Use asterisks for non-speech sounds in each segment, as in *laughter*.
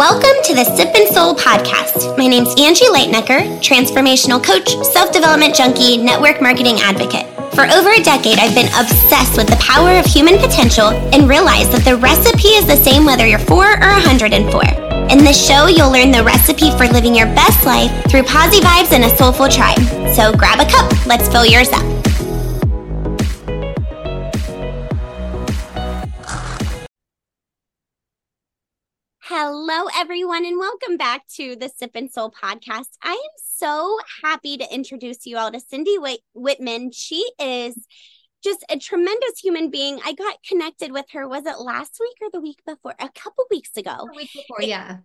Welcome to the Sip and Soul podcast. My name's Angie Lightnecker, transformational coach, self development junkie, network marketing advocate. For over a decade, I've been obsessed with the power of human potential and realized that the recipe is the same whether you're four or 104. In this show, you'll learn the recipe for living your best life through posy vibes and a soulful tribe. So grab a cup, let's fill yours up. Hello, everyone, and welcome back to the Sip and Soul podcast. I am so happy to introduce you all to Cindy Whit- Whitman. She is just a tremendous human being. I got connected with her, was it last week or the week before? A couple weeks ago. A week before, yeah.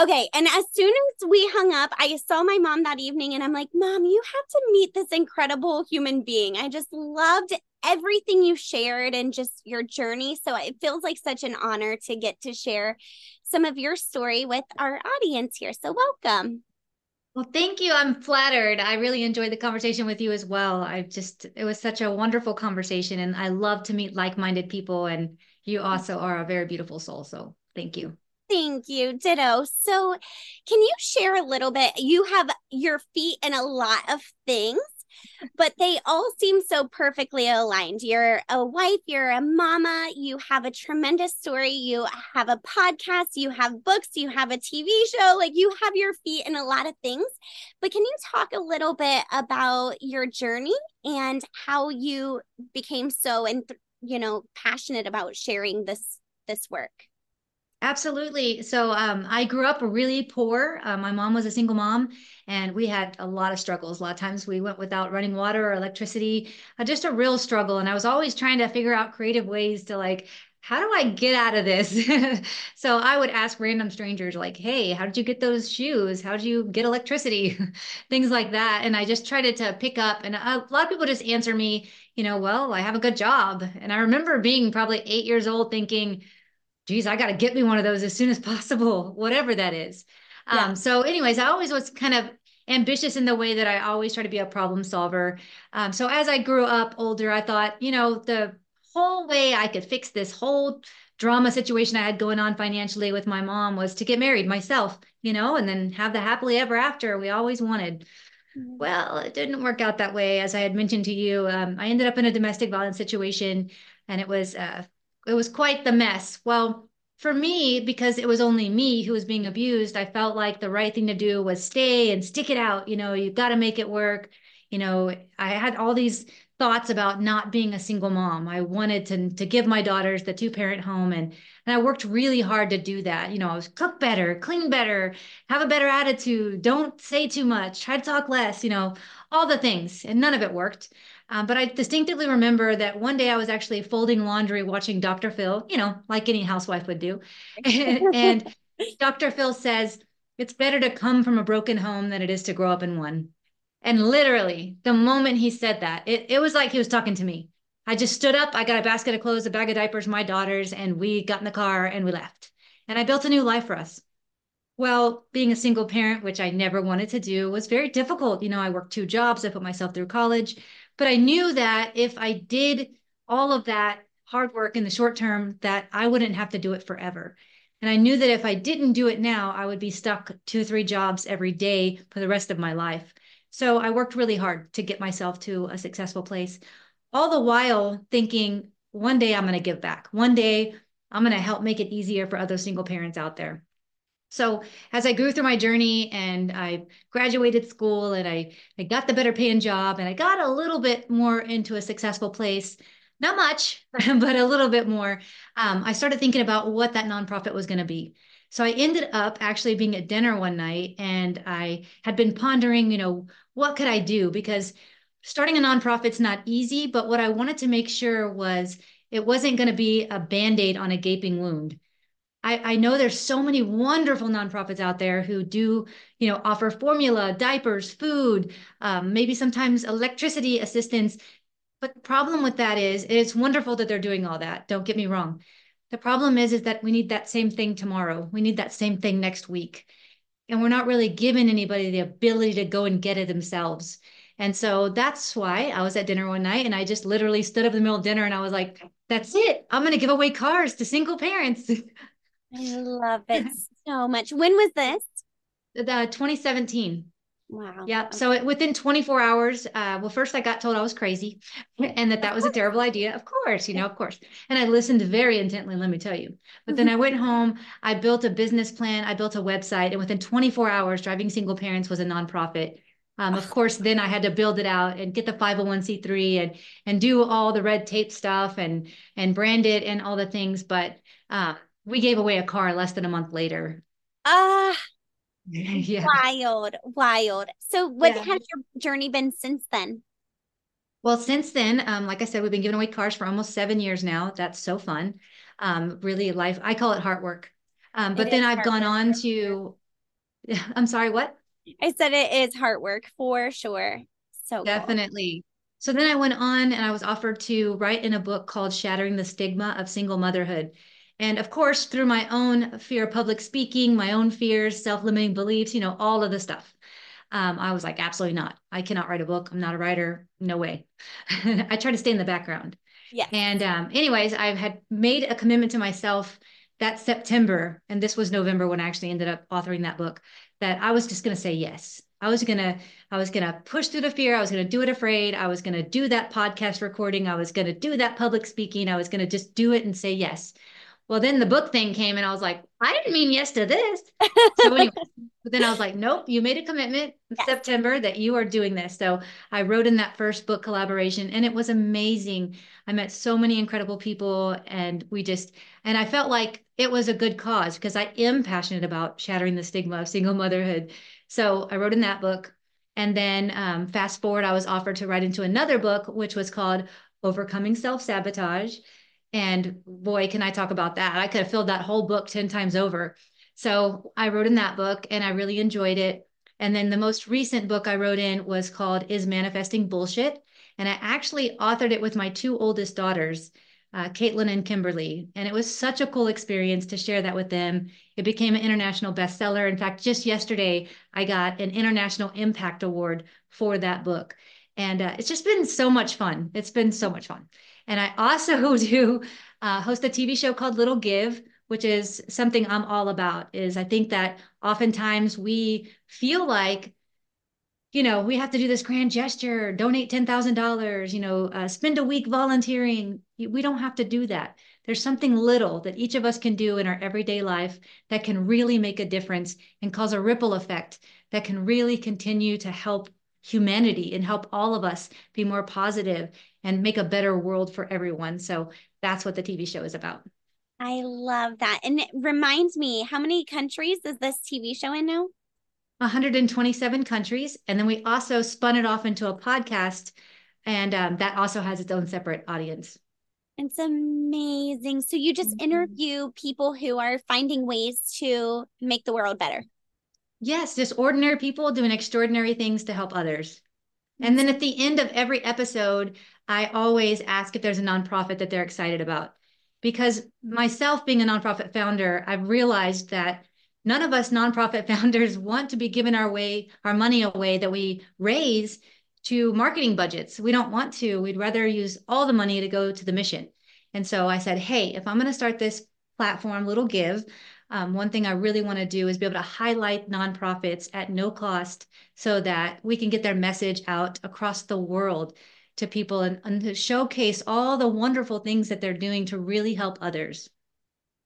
Okay. And as soon as we hung up, I saw my mom that evening and I'm like, Mom, you have to meet this incredible human being. I just loved everything you shared and just your journey. So it feels like such an honor to get to share some of your story with our audience here. So, welcome. Well, thank you. I'm flattered. I really enjoyed the conversation with you as well. I just, it was such a wonderful conversation, and I love to meet like minded people. And you also are a very beautiful soul. So, thank you. Thank you. Ditto. So, can you share a little bit? You have your feet in a lot of things but they all seem so perfectly aligned. You're a wife, you're a mama, you have a tremendous story, you have a podcast, you have books, you have a TV show, like you have your feet in a lot of things. But can you talk a little bit about your journey and how you became so and you know passionate about sharing this this work? Absolutely. So um, I grew up really poor. Uh, my mom was a single mom, and we had a lot of struggles. A lot of times we went without running water or electricity, uh, just a real struggle. And I was always trying to figure out creative ways to like, how do I get out of this? *laughs* so I would ask random strangers, like, hey, how did you get those shoes? How did you get electricity? *laughs* Things like that. And I just tried to pick up. And a lot of people just answer me, you know, well, I have a good job. And I remember being probably eight years old thinking, geez, I got to get me one of those as soon as possible, whatever that is. Yeah. Um, so, anyways, I always was kind of ambitious in the way that I always try to be a problem solver. Um, so, as I grew up older, I thought, you know, the whole way I could fix this whole drama situation I had going on financially with my mom was to get married myself, you know, and then have the happily ever after we always wanted. Mm-hmm. Well, it didn't work out that way. As I had mentioned to you, um, I ended up in a domestic violence situation, and it was uh, it was quite the mess. Well, for me, because it was only me who was being abused, I felt like the right thing to do was stay and stick it out. You know, you got to make it work. You know, I had all these thoughts about not being a single mom. I wanted to to give my daughters the two parent home and and I worked really hard to do that. You know, I was cook better, clean better, have a better attitude, don't say too much, try to talk less, you know, all the things. And none of it worked. Um, but I distinctively remember that one day I was actually folding laundry watching Dr. Phil, you know, like any housewife would do. *laughs* and Dr. Phil says, it's better to come from a broken home than it is to grow up in one. And literally, the moment he said that, it, it was like he was talking to me. I just stood up, I got a basket of clothes, a bag of diapers, my daughters, and we got in the car and we left. And I built a new life for us. Well, being a single parent, which I never wanted to do, was very difficult. You know, I worked two jobs, I put myself through college. But I knew that if I did all of that hard work in the short term, that I wouldn't have to do it forever. And I knew that if I didn't do it now, I would be stuck two three jobs every day for the rest of my life. So I worked really hard to get myself to a successful place, all the while thinking one day I'm going to give back. One day I'm going to help make it easier for other single parents out there. So as I grew through my journey and I graduated school and I, I got the better paying job and I got a little bit more into a successful place, not much, *laughs* but a little bit more, um, I started thinking about what that nonprofit was going to be. So I ended up actually being at dinner one night and I had been pondering, you know, what could I do? Because starting a nonprofit's not easy, but what I wanted to make sure was it wasn't going to be a band-aid on a gaping wound. I, I know there's so many wonderful nonprofits out there who do, you know, offer formula, diapers, food, um, maybe sometimes electricity assistance. But the problem with that is it's wonderful that they're doing all that. Don't get me wrong. The problem is, is that we need that same thing tomorrow. We need that same thing next week. And we're not really giving anybody the ability to go and get it themselves. And so that's why I was at dinner one night and I just literally stood up in the middle of dinner and I was like, that's it. I'm going to give away cars to single parents. *laughs* I love it *laughs* so much. When was this? The 2017. Wow. Yeah. So it, within 24 hours, uh, well, first I got told I was crazy and that that was a *laughs* terrible idea. Of course, you know, of course. And I listened very intently, let me tell you. But then I went home, I built a business plan, I built a website, and within 24 hours, Driving Single Parents was a nonprofit. Um, of course, then I had to build it out and get the 501c3 and and do all the red tape stuff and and brand it and all the things. But uh, we gave away a car less than a month later. Ah, uh, *laughs* yeah. Wild, wild. So, what yeah. has your journey been since then? Well, since then, um, like I said, we've been giving away cars for almost seven years now. That's so fun. Um, really, life. I call it heart work. Um, but it then I've gone on to. *laughs* I'm sorry. What? I said it is heart work for sure. So definitely. Cool. So then I went on and I was offered to write in a book called Shattering the Stigma of Single Motherhood. And of course, through my own fear of public speaking, my own fears, self limiting beliefs, you know, all of the stuff. Um, I was like, absolutely not. I cannot write a book. I'm not a writer. No way. *laughs* I try to stay in the background. Yeah. And um, anyways, I had made a commitment to myself that September, and this was November when I actually ended up authoring that book, that I was just going to say yes. I was gonna, I was gonna push through the fear. I was gonna do it afraid. I was gonna do that podcast recording. I was gonna do that public speaking. I was gonna just do it and say yes. Well, then the book thing came and I was like, I didn't mean yes to this. So *laughs* anyway, but then I was like, nope, you made a commitment in yes. September that you are doing this. So I wrote in that first book collaboration and it was amazing. I met so many incredible people and we just, and I felt like it was a good cause because I am passionate about shattering the stigma of single motherhood. So I wrote in that book. And then um, fast forward, I was offered to write into another book, which was called Overcoming Self Sabotage. And boy, can I talk about that. I could have filled that whole book 10 times over. So I wrote in that book and I really enjoyed it. And then the most recent book I wrote in was called Is Manifesting Bullshit? And I actually authored it with my two oldest daughters, uh, Caitlin and Kimberly. And it was such a cool experience to share that with them. It became an international bestseller. In fact, just yesterday, I got an International Impact Award for that book. And uh, it's just been so much fun. It's been so much fun. And I also *laughs* do uh, host a TV show called Little Give, which is something I'm all about. Is I think that oftentimes we feel like, you know, we have to do this grand gesture, donate ten thousand dollars, you know, uh, spend a week volunteering. We don't have to do that. There's something little that each of us can do in our everyday life that can really make a difference and cause a ripple effect that can really continue to help humanity and help all of us be more positive and make a better world for everyone. So that's what the TV show is about. I love that. And it reminds me, how many countries is this TV show in now? 127 countries. And then we also spun it off into a podcast, and um, that also has its own separate audience. It's amazing. So you just mm-hmm. interview people who are finding ways to make the world better. Yes, just ordinary people doing extraordinary things to help others. And then at the end of every episode, I always ask if there's a nonprofit that they're excited about. Because myself being a nonprofit founder, I've realized that none of us nonprofit *laughs* founders want to be giving our way our money away that we raise to marketing budgets. We don't want to. We'd rather use all the money to go to the mission. And so I said, hey, if I'm going to start this platform, Little Give, um, one thing I really want to do is be able to highlight nonprofits at no cost so that we can get their message out across the world to people and, and to showcase all the wonderful things that they're doing to really help others.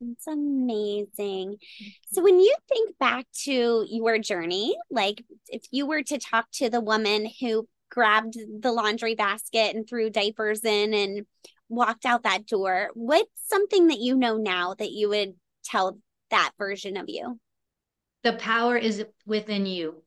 It's amazing. So, when you think back to your journey, like if you were to talk to the woman who grabbed the laundry basket and threw diapers in and walked out that door, what's something that you know now that you would tell that version of you? The power is within you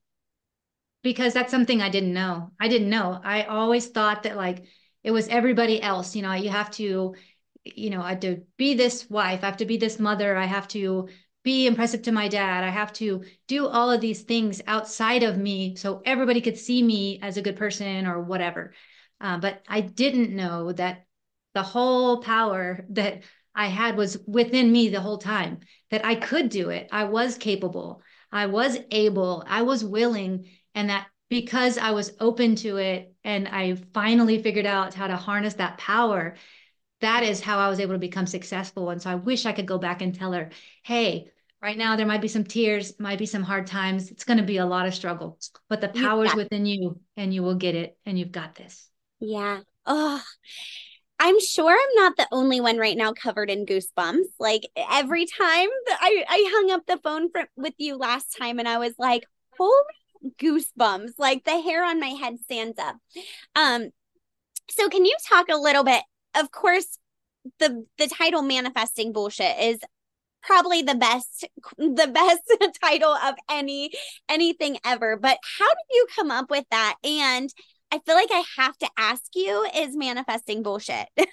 because that's something I didn't know. I didn't know. I always thought that like it was everybody else. You know, you have to, you know, I have to be this wife, I have to be this mother, I have to be impressive to my dad, I have to do all of these things outside of me so everybody could see me as a good person or whatever. Uh, but I didn't know that the whole power that I had was within me the whole time, that I could do it. I was capable. I was able. I was willing and that because I was open to it and I finally figured out how to harness that power, that is how I was able to become successful. And so I wish I could go back and tell her, hey, right now there might be some tears, might be some hard times. It's going to be a lot of struggle, but the power's within you and you will get it and you've got this. Yeah. Oh, I'm sure I'm not the only one right now covered in goosebumps. Like every time I, I hung up the phone for, with you last time and I was like, holy goosebumps. Like the hair on my head stands up. Um, so can you talk a little bit of course, the the title manifesting bullshit is probably the best the best *laughs* title of any anything ever but how did you come up with that and i feel like i have to ask you is manifesting bullshit *laughs*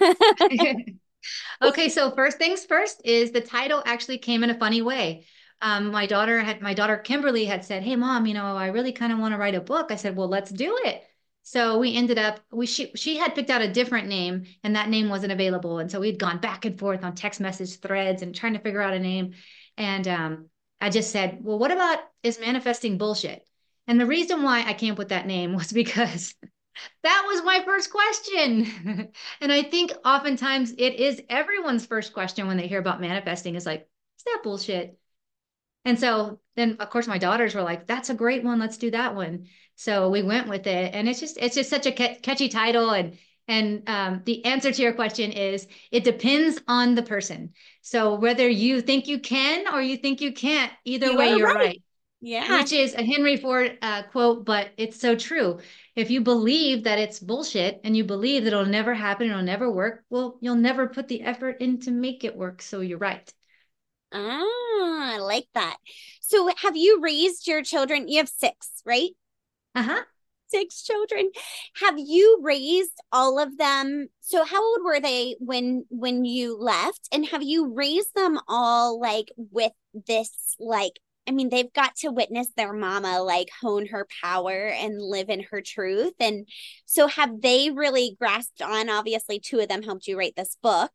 *laughs* okay so first things first is the title actually came in a funny way um, my daughter had my daughter kimberly had said hey mom you know i really kind of want to write a book i said well let's do it so we ended up we she she had picked out a different name and that name wasn't available. And so we'd gone back and forth on text message threads and trying to figure out a name. And um, I just said, well, what about is manifesting bullshit? And the reason why I came up with that name *laughs* was because that was my first question. *laughs* and I think oftentimes it is everyone's first question when they hear about manifesting is like, is that bullshit? And so then of course my daughters were like, that's a great one. Let's do that one. So we went with it, and it's just it's just such a catchy title, and and um, the answer to your question is it depends on the person. So whether you think you can or you think you can't, either you way you're right. right. Yeah. Which is a Henry Ford uh, quote, but it's so true. If you believe that it's bullshit and you believe that it'll never happen, it'll never work, well, you'll never put the effort in to make it work. So you're right. Ah, I like that. So have you raised your children? You have six, right? Uh-huh. Six children. Have you raised all of them? So how old were they when when you left? And have you raised them all like with this like I mean, they've got to witness their mama like hone her power and live in her truth. And so, have they really grasped on? Obviously, two of them helped you write this book.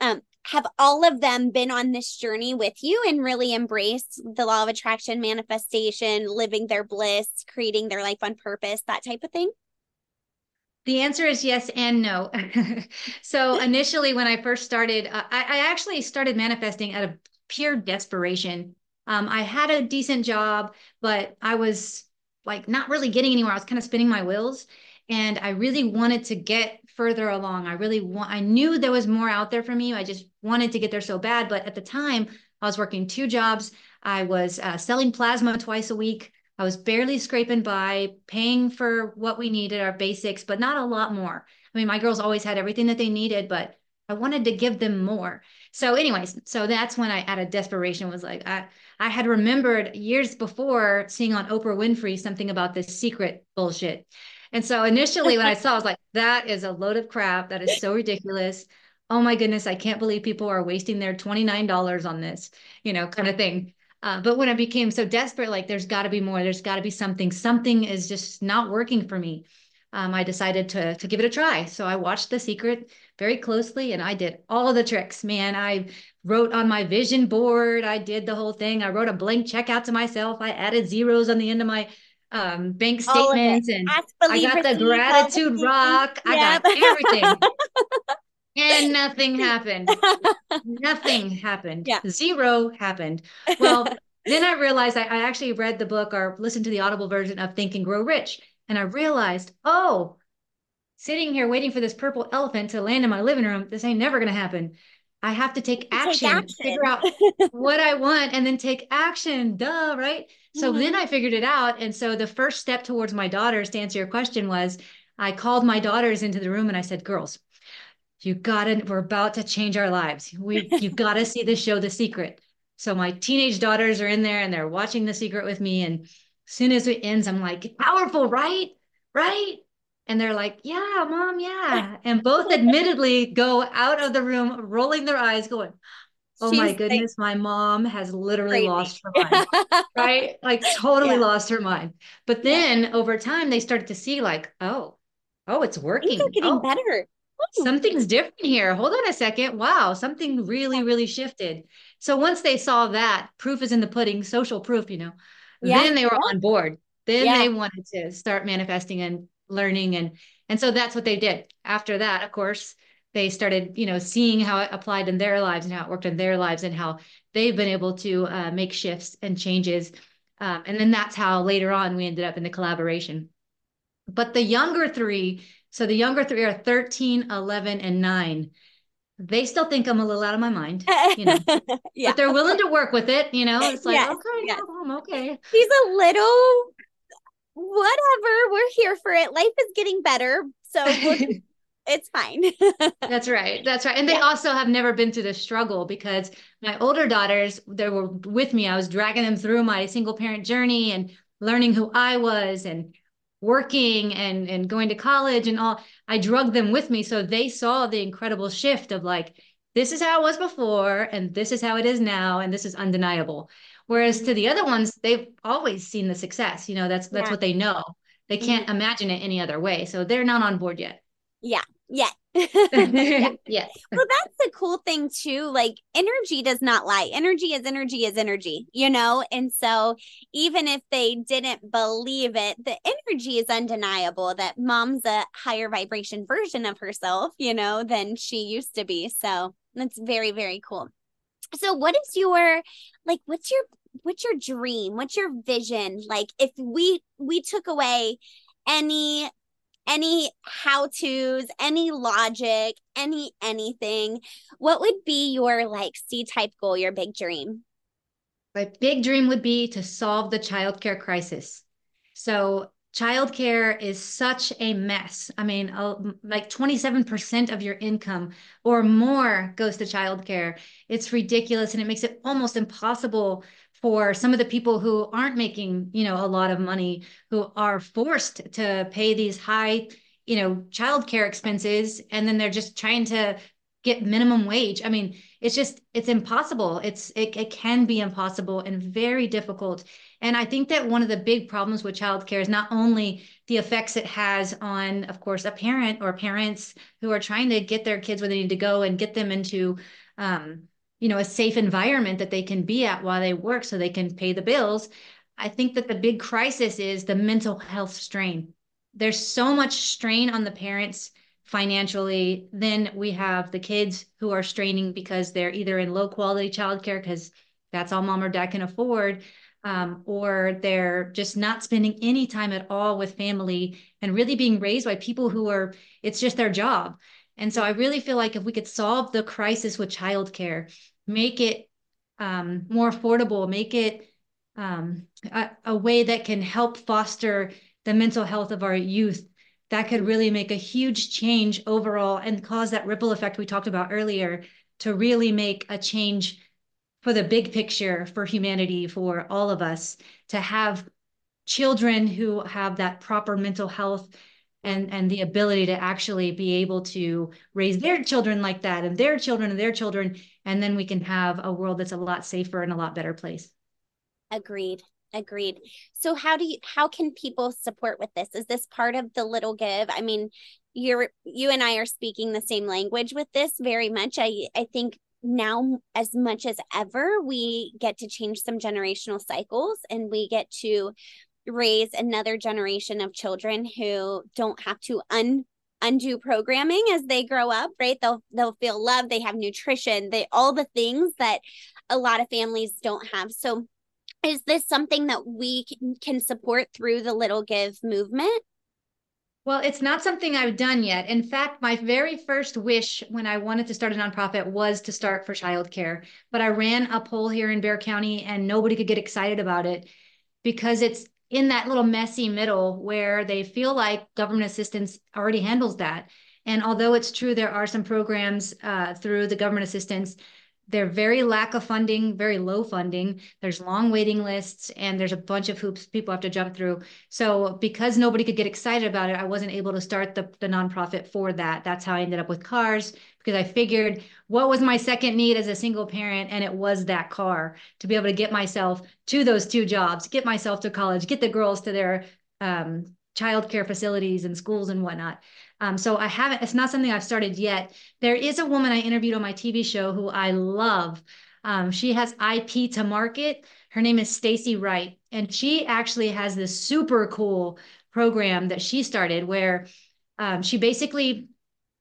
Um, have all of them been on this journey with you and really embraced the law of attraction manifestation living their bliss creating their life on purpose that type of thing the answer is yes and no. *laughs* so *laughs* initially, when I first started, uh, I, I, actually started manifesting out of pure desperation. Um, I had a decent job, but I was like not really getting anywhere. I was kind of spinning my wheels, and I really wanted to get further along. I really want, I knew there was more out there for me. I just wanted to get there so bad. But at the time, I was working two jobs. I was uh, selling plasma twice a week. I was barely scraping by, paying for what we needed, our basics, but not a lot more. I mean, my girls always had everything that they needed, but I wanted to give them more. So, anyways, so that's when I, out of desperation, was like, I, I had remembered years before seeing on Oprah Winfrey something about this secret bullshit. And so initially when I saw, I was like, that is a load of crap. That is so ridiculous. Oh my goodness, I can't believe people are wasting their $29 on this, you know, kind of thing. Uh, but when I became so desperate, like there's got to be more, there's got to be something, something is just not working for me. Um, I decided to to give it a try. So I watched The Secret very closely, and I did all of the tricks. Man, I wrote on my vision board. I did the whole thing. I wrote a blank check out to myself. I added zeros on the end of my um, bank statements and I got the gratitude rock. Yep. I got everything. *laughs* and nothing happened. nothing *laughs* happened. Yeah. Zero happened. Well, then I realized I, I actually read the book or listened to the audible version of Think and Grow Rich. And I realized, oh, sitting here waiting for this purple elephant to land in my living room, this ain't never going to happen. I have to take action, take action. figure out *laughs* what I want, and then take action. Duh, right? So mm-hmm. then I figured it out. And so the first step towards my daughters, to answer your question, was I called my daughters into the room and I said, Girls, you gotta, we're about to change our lives. We you *laughs* gotta see the show The Secret. So my teenage daughters are in there and they're watching The Secret with me. And soon as it ends, I'm like, powerful, right? Right? And they're like, yeah, mom, yeah. *laughs* And both admittedly go out of the room, rolling their eyes, going, oh She's my goodness, like, my mom has literally crazy. lost her mind. *laughs* right? Like totally yeah. lost her mind. But then yeah. over time, they started to see, like, oh, oh, it's working. Things getting oh, better. Hmm. Something's different here. Hold on a second. Wow, something really, really shifted. So once they saw that, proof is in the pudding, social proof, you know, yeah. then they were on board. Then they wanted to start manifesting and learning and and so that's what they did after that of course they started, you know, seeing how it applied in their lives and how it worked in their lives and how they've been able to uh, make shifts and changes. Um, and then that's how later on we ended up in the collaboration. But the younger three, so the younger three are 13, 11, and nine. They still think I'm a little out of my mind, you know, *laughs* yeah. but they're willing to work with it. You know, it's like, yes, okay, yes. home, okay. He's a little whatever. We're here for it. Life is getting better. So *laughs* it's fine. *laughs* That's right. That's right. And they yeah. also have never been through the struggle because my older daughters, they were with me. I was dragging them through my single parent journey and learning who I was and working and and going to college and all. I drugged them with me so they saw the incredible shift of like this is how it was before and this is how it is now and this is undeniable. Whereas to the other ones, they've always seen the success. You know, that's that's yeah. what they know. They can't mm-hmm. imagine it any other way. So they're not on board yet. Yeah. Yeah. *laughs* *laughs* yeah. Well, that's the cool thing too. Like energy does not lie. Energy is energy is energy, you know? And so even if they didn't believe it, the energy is undeniable that mom's a higher vibration version of herself, you know, than she used to be. So that's very, very cool. So what is your like what's your what's your dream? What's your vision? Like if we we took away any any how to's, any logic, any anything, what would be your like C type goal, your big dream? My big dream would be to solve the childcare crisis. So, childcare is such a mess. I mean, like 27% of your income or more goes to childcare. It's ridiculous and it makes it almost impossible for some of the people who aren't making, you know, a lot of money, who are forced to pay these high, you know, childcare expenses, and then they're just trying to get minimum wage. I mean, it's just it's impossible. It's it, it can be impossible and very difficult. And I think that one of the big problems with childcare is not only the effects it has on, of course, a parent or parents who are trying to get their kids where they need to go and get them into um, you know a safe environment that they can be at while they work so they can pay the bills. I think that the big crisis is the mental health strain. There's so much strain on the parents financially then we have the kids who are straining because they're either in low quality childcare because that's all mom or dad can afford um, or they're just not spending any time at all with family and really being raised by people who are it's just their job. And so i really feel like if we could solve the crisis with childcare make it um, more affordable, make it um, a, a way that can help foster the mental health of our youth. That could really make a huge change overall and cause that ripple effect we talked about earlier to really make a change for the big picture for humanity, for all of us, to have children who have that proper mental health and and the ability to actually be able to raise their children like that and their children and their children and then we can have a world that's a lot safer and a lot better place. Agreed. Agreed. So how do you how can people support with this? Is this part of the little give? I mean you're you and i are speaking the same language with this very much. I i think now as much as ever we get to change some generational cycles and we get to raise another generation of children who don't have to un undo programming as they grow up right they'll they'll feel love they have nutrition they all the things that a lot of families don't have so is this something that we can, support through the little give movement well, it's not something I've done yet. In fact, my very first wish when I wanted to start a nonprofit was to start for childcare. But I ran a poll here in Bexar County and nobody could get excited about it because it's in that little messy middle where they feel like government assistance already handles that. And although it's true there are some programs uh, through the government assistance, they're very lack of funding, very low funding. There's long waiting lists, and there's a bunch of hoops people have to jump through. So because nobody could get excited about it, I wasn't able to start the, the nonprofit for that. That's how I ended up with cars because I figured what was my second need as a single parent, and it was that car to be able to get myself to those two jobs, get myself to college, get the girls to their um, childcare facilities and schools and whatnot. Um, so I haven't, it's not something I've started yet. There is a woman I interviewed on my TV show who I love. Um, she has IP to market. Her name is Stacy Wright, and she actually has this super cool program that she started where um, she basically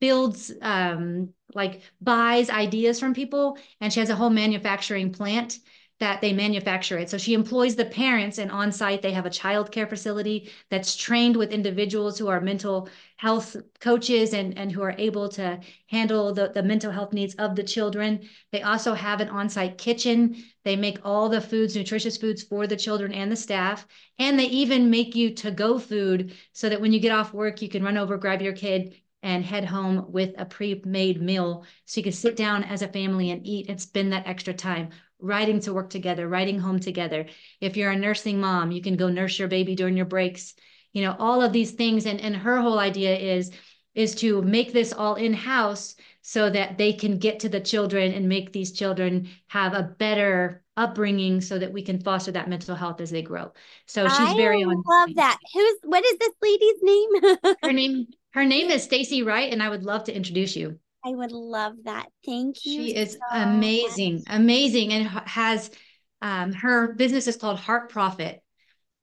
builds um, like buys ideas from people and she has a whole manufacturing plant that they manufacture it. So she employs the parents and on site they have a child care facility that's trained with individuals who are mental health coaches and, and who are able to handle the, the mental health needs of the children. They also have an on-site kitchen. They make all the foods, nutritious foods for the children and the staff. And they even make you to-go food so that when you get off work, you can run over, grab your kid, and head home with a pre-made meal so you can sit down as a family and eat and spend that extra time riding to work together, riding home together. If you're a nursing mom, you can go nurse your baby during your breaks. You know, all of these things. And, and her whole idea is is to make this all in-house so that they can get to the children and make these children have a better upbringing so that we can foster that mental health as they grow. So she's I very on. Love that. Who's what is this lady's name? *laughs* her name her name is Stacy Wright, and I would love to introduce you. I would love that. Thank you. She is so amazing, much. amazing, and has um, her business is called Heart Profit,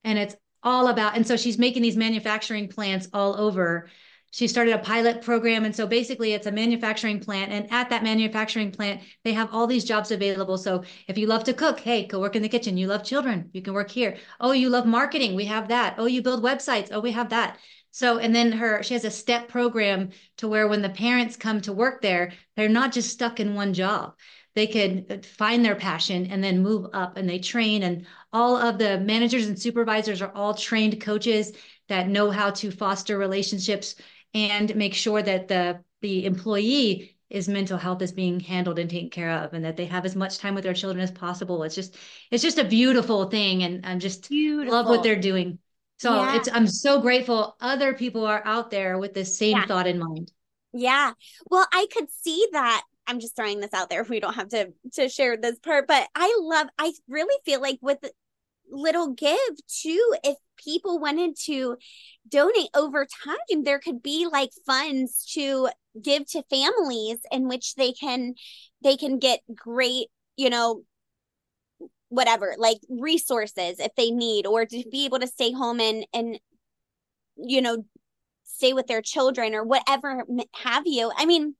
and it's all about. And so she's making these manufacturing plants all over. She started a pilot program, and so basically, it's a manufacturing plant. And at that manufacturing plant, they have all these jobs available. So if you love to cook, hey, go work in the kitchen. You love children, you can work here. Oh, you love marketing, we have that. Oh, you build websites, oh, we have that. So, and then her, she has a step program to where when the parents come to work there, they're not just stuck in one job. They could uh, find their passion and then move up and they train. And all of the managers and supervisors are all trained coaches that know how to foster relationships and make sure that the, the employee is mental health is being handled and taken care of and that they have as much time with their children as possible. It's just, it's just a beautiful thing. And I'm just beautiful. love what they're doing. So yeah. it's I'm so grateful other people are out there with the same yeah. thought in mind. Yeah. Well, I could see that. I'm just throwing this out there. We don't have to to share this part, but I love I really feel like with little give too if people wanted to donate over time there could be like funds to give to families in which they can they can get great you know whatever like resources if they need or to be able to stay home and and you know stay with their children or whatever have you. I mean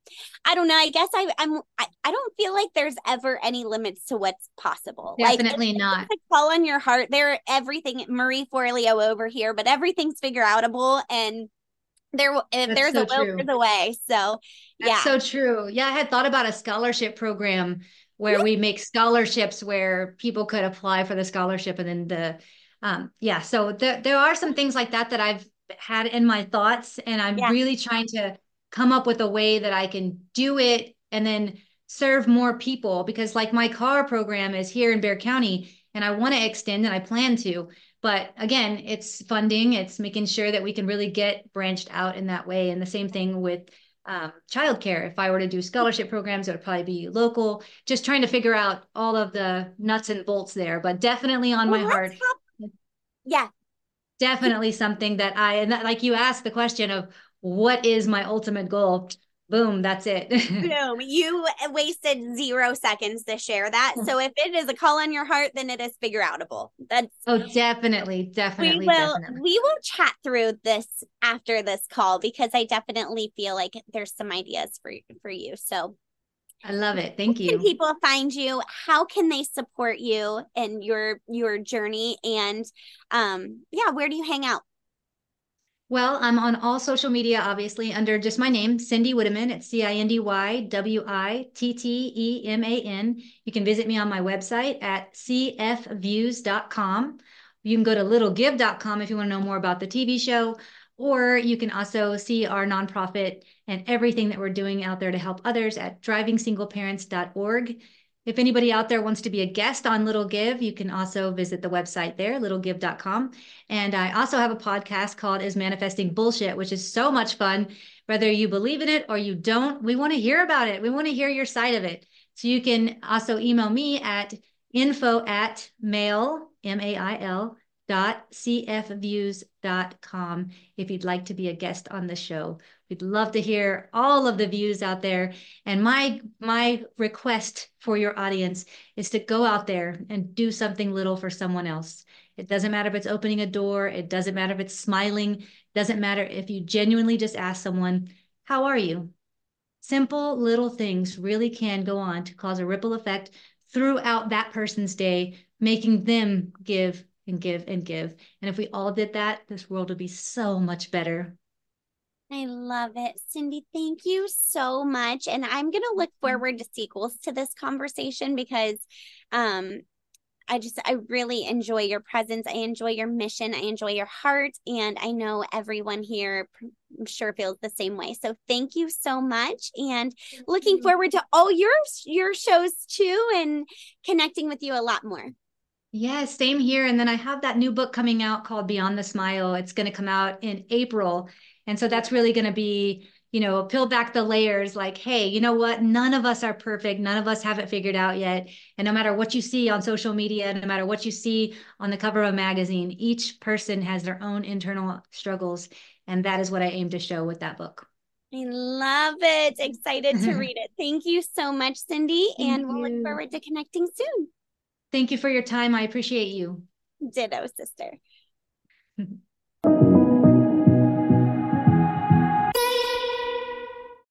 i don't know i guess i i'm i, I don't feel like there's ever any limits to what's possible. Definitely like, not. call on your heart there everything marie forleo over here but everything's figure outable and there if That's there's so a will true. there's a way. So That's yeah. so true. Yeah i had thought about a scholarship program where we make scholarships where people could apply for the scholarship and then the um yeah so there, there are some things like that that i've had in my thoughts and i'm yeah. really trying to come up with a way that i can do it and then serve more people because like my car program is here in Bexar County and I want to extend and I plan to but again it's funding it's making sure that we can really get branched out in that way and the same thing with um, childcare. If I were to do scholarship programs, it would probably be local. Just trying to figure out all of the nuts and bolts there, but definitely on well, my heart. Yeah, definitely something that I and that, like you asked the question of what is my ultimate goal boom that's it *laughs* boom you wasted zero seconds to share that so if it is a call on your heart then it is figure outable that's oh definitely definitely we will definitely. we will chat through this after this call because i definitely feel like there's some ideas for for you so I love it. Thank you. can people find you? How can they support you in your your journey? And um, yeah, where do you hang out? Well, I'm on all social media, obviously, under just my name, Cindy Witteman. It's C I N D Y W I T T E M A N. You can visit me on my website at cfviews.com. You can go to littlegive.com if you want to know more about the TV show, or you can also see our nonprofit and everything that we're doing out there to help others at drivingsingleparents.org. If anybody out there wants to be a guest on Little Give, you can also visit the website there, littlegive.com. And I also have a podcast called Is Manifesting Bullshit, which is so much fun. Whether you believe in it or you don't, we want to hear about it. We want to hear your side of it. So you can also email me at info at mail, M-A-I-L, dot cfviews.com if you'd like to be a guest on the show. We'd love to hear all of the views out there. And my my request for your audience is to go out there and do something little for someone else. It doesn't matter if it's opening a door, it doesn't matter if it's smiling, it doesn't matter if you genuinely just ask someone, "How are you?" simple little things really can go on to cause a ripple effect throughout that person's day, making them give and give and give. And if we all did that, this world would be so much better. I love it. Cindy, thank you so much. And I'm going to look mm-hmm. forward to sequels to this conversation because um, I just, I really enjoy your presence. I enjoy your mission. I enjoy your heart. And I know everyone here, I'm sure, feels the same way. So thank you so much. And looking forward to all your, your shows too and connecting with you a lot more. Yeah, same here. And then I have that new book coming out called Beyond the Smile. It's going to come out in April. And so that's really going to be, you know, peel back the layers like, hey, you know what? None of us are perfect. None of us have it figured out yet. And no matter what you see on social media, no matter what you see on the cover of a magazine, each person has their own internal struggles. And that is what I aim to show with that book. I love it. Excited to *laughs* read it. Thank you so much, Cindy. Thank and we'll you. look forward to connecting soon. Thank you for your time. I appreciate you. Ditto, sister. *laughs*